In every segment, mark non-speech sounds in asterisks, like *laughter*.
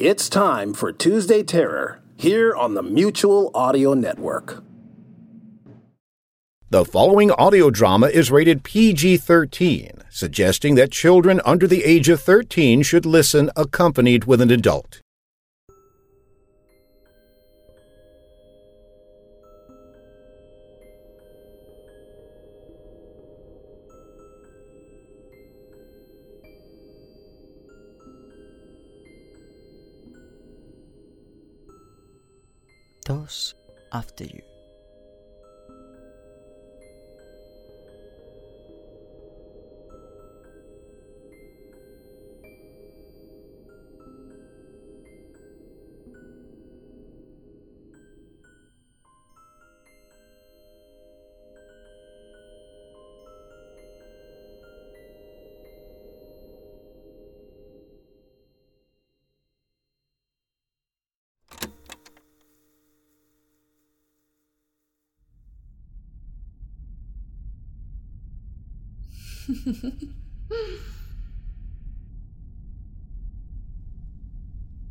It's time for Tuesday Terror here on the Mutual Audio Network. The following audio drama is rated PG 13, suggesting that children under the age of 13 should listen accompanied with an adult. Dos after you.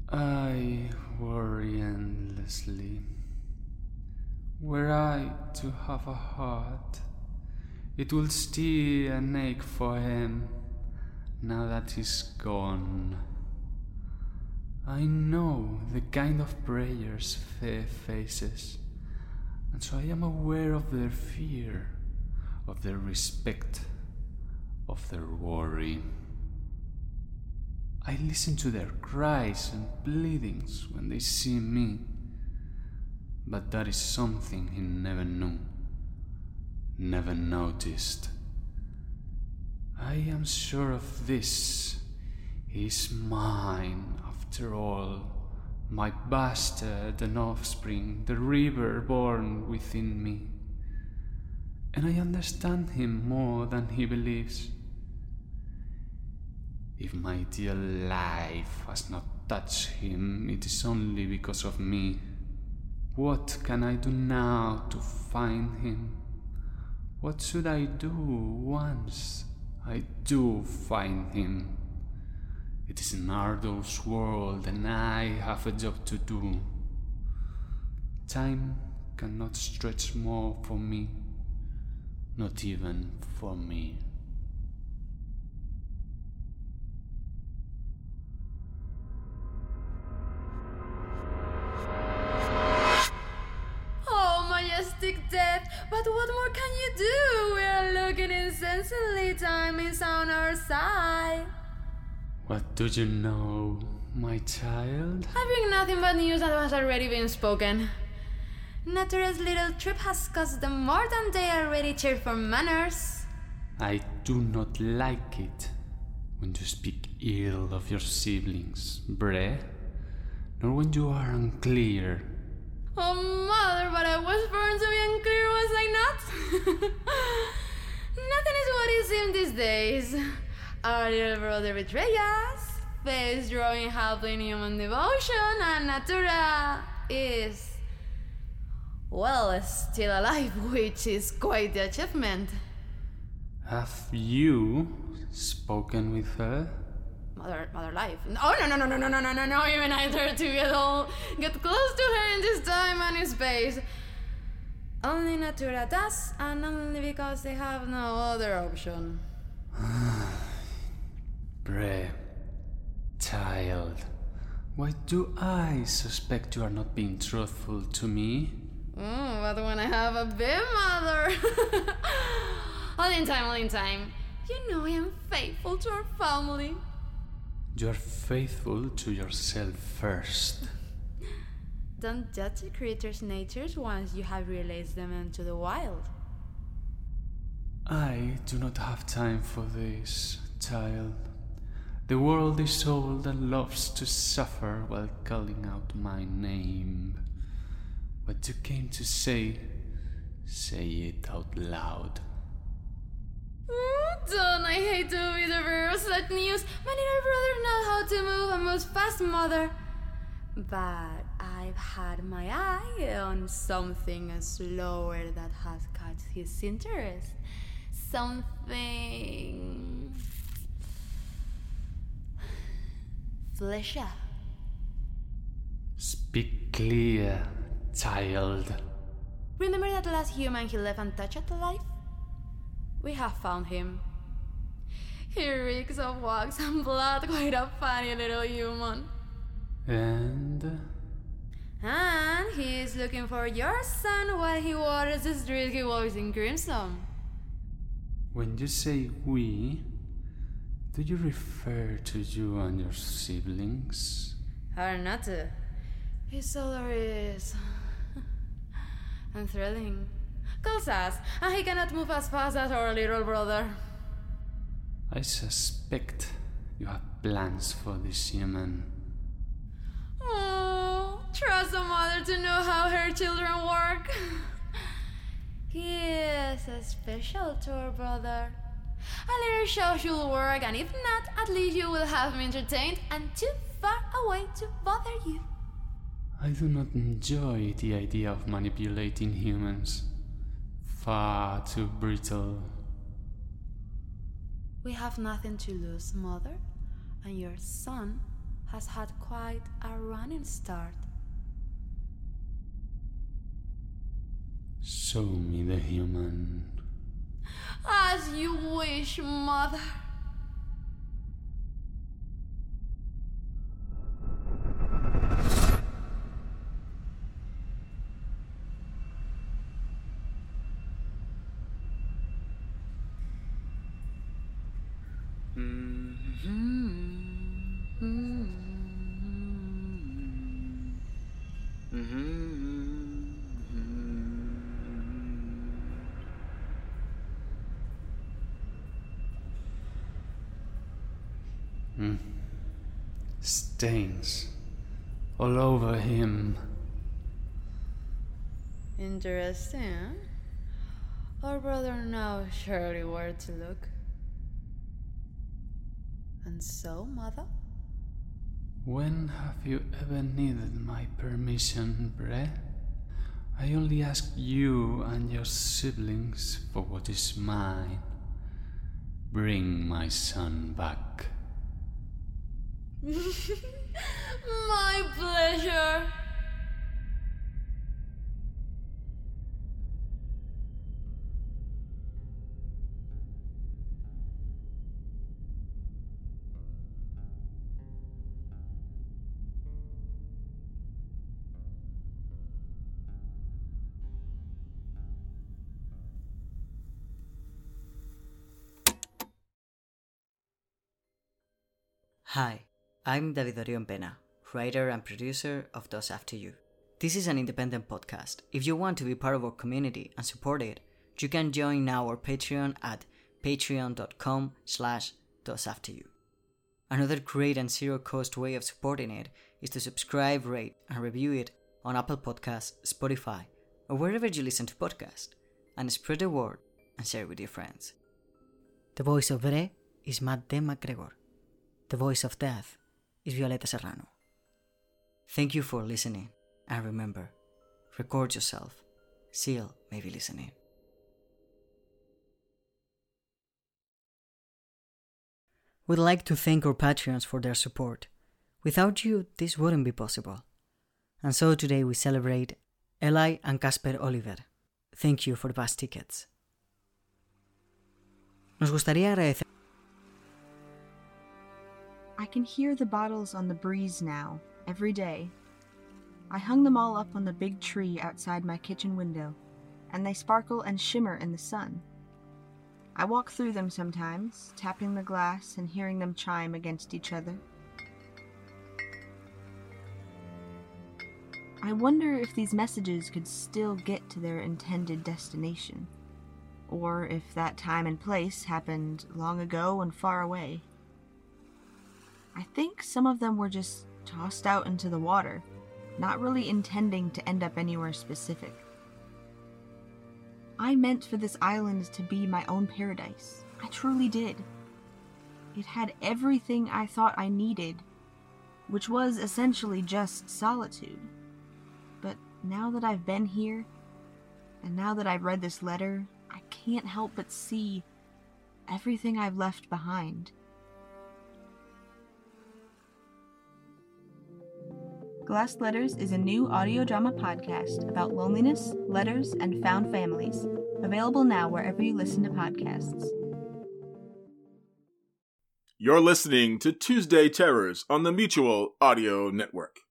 I worry endlessly. Were I to have a heart, it would still an ache for him now that he's gone. I know the kind of prayers faith faces, and so I am aware of their fear, of their respect, of their worry. I listen to their cries and pleadings when they see me. But that is something he never knew, never noticed. I am sure of this. He is mine, after all, my bastard and offspring, the river born within me. And I understand him more than he believes. If my dear life has not touched him, it is only because of me. What can I do now to find him? What should I do once I do find him? It is an arduous world, and I have a job to do. Time cannot stretch more for me, not even for me. Time is on our side. What do you know, my child? I bring nothing but news that has already been spoken. Natura's little trip has cost them more than they already cheered for manners. I do not like it when you speak ill of your siblings, Bre, nor when you are unclear. Oh, mother, but I was born to be unclear, was I not? *laughs* Nothing is what it seems these days. Our little brother betrayed us, face drawing helping human devotion, and Natura is. well, still alive, *laughs* which is quite the achievement. Have you spoken with her? Mother, mother life. Oh no no no no no no no no no! Even I dare to get all get close to her in this time and in space. Only Natura does, and only because they have no other option. *sighs* Bre, child, why do I suspect you are not being truthful to me? Oh, but when I have a big mother, *laughs* all in time, all in time. You know I am faithful to our family. You are faithful to yourself first. Don't judge a creature's natures once you have released them into the wild. I do not have time for this, child. The world is old and loves to suffer while calling out my name. What you came to say, say it out loud. Mm, don't I hate to be the bearer of such news. My little brother knows how to move and moves fast, mother. But I've had my eye on something slower that has caught his interest. Something. Flesha. Speak clear, child. Remember that last human he left untouched alive? We have found him. He reeks of wax and blood, *laughs* quite a funny little human. And. And he is looking for your son while he waters the street he walks in crimson. When you say we, do you refer to you and your siblings? Or not to. His solar is. *laughs* thrilling. Calls us, and he cannot move as fast as our little brother. I suspect you have plans for this human. Trust a mother to know how her children work. he is special to our brother. A little show should work, and if not, at least you will have me entertained and too far away to bother you. I do not enjoy the idea of manipulating humans. Far too brittle. We have nothing to lose, mother, and your son has had quite a running start. Show me the human. As you wish, mother. Mm-hmm. Stains all over him. Interesting. Our brother knows surely where to look. And so, mother? When have you ever needed my permission, Bre? I only ask you and your siblings for what is mine. Bring my son back. *laughs* My pleasure. Hi, I'm David Orion Pena, writer and producer of Dos After You. This is an independent podcast. If you want to be part of our community and support it, you can join our Patreon at patreon.com slash You. Another great and zero-cost way of supporting it is to subscribe, rate, and review it on Apple Podcasts, Spotify, or wherever you listen to podcasts, and spread the word and share it with your friends. The voice of Bre is Matt D. McGregor. The voice of death is Violeta Serrano. Thank you for listening, and remember, record yourself. Seal may be listening. We'd like to thank our Patreons for their support. Without you, this wouldn't be possible. And so today we celebrate Eli and Casper Oliver. Thank you for the past tickets. Nos gustaría agradecer I can hear the bottles on the breeze now, every day. I hung them all up on the big tree outside my kitchen window, and they sparkle and shimmer in the sun. I walk through them sometimes, tapping the glass and hearing them chime against each other. I wonder if these messages could still get to their intended destination, or if that time and place happened long ago and far away. I think some of them were just tossed out into the water, not really intending to end up anywhere specific. I meant for this island to be my own paradise. I truly did. It had everything I thought I needed, which was essentially just solitude. But now that I've been here, and now that I've read this letter, I can't help but see everything I've left behind. Glass Letters is a new audio drama podcast about loneliness, letters, and found families. Available now wherever you listen to podcasts. You're listening to Tuesday Terrors on the Mutual Audio Network.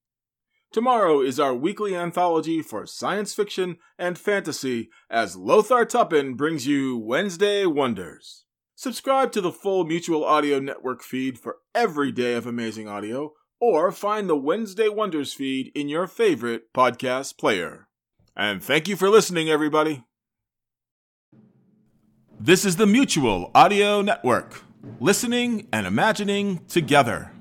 Tomorrow is our weekly anthology for science fiction and fantasy as Lothar Tuppan brings you Wednesday Wonders. Subscribe to the full Mutual Audio Network feed for every day of amazing audio, or find the Wednesday Wonders feed in your favorite podcast player. And thank you for listening, everybody. This is the Mutual Audio Network, listening and imagining together.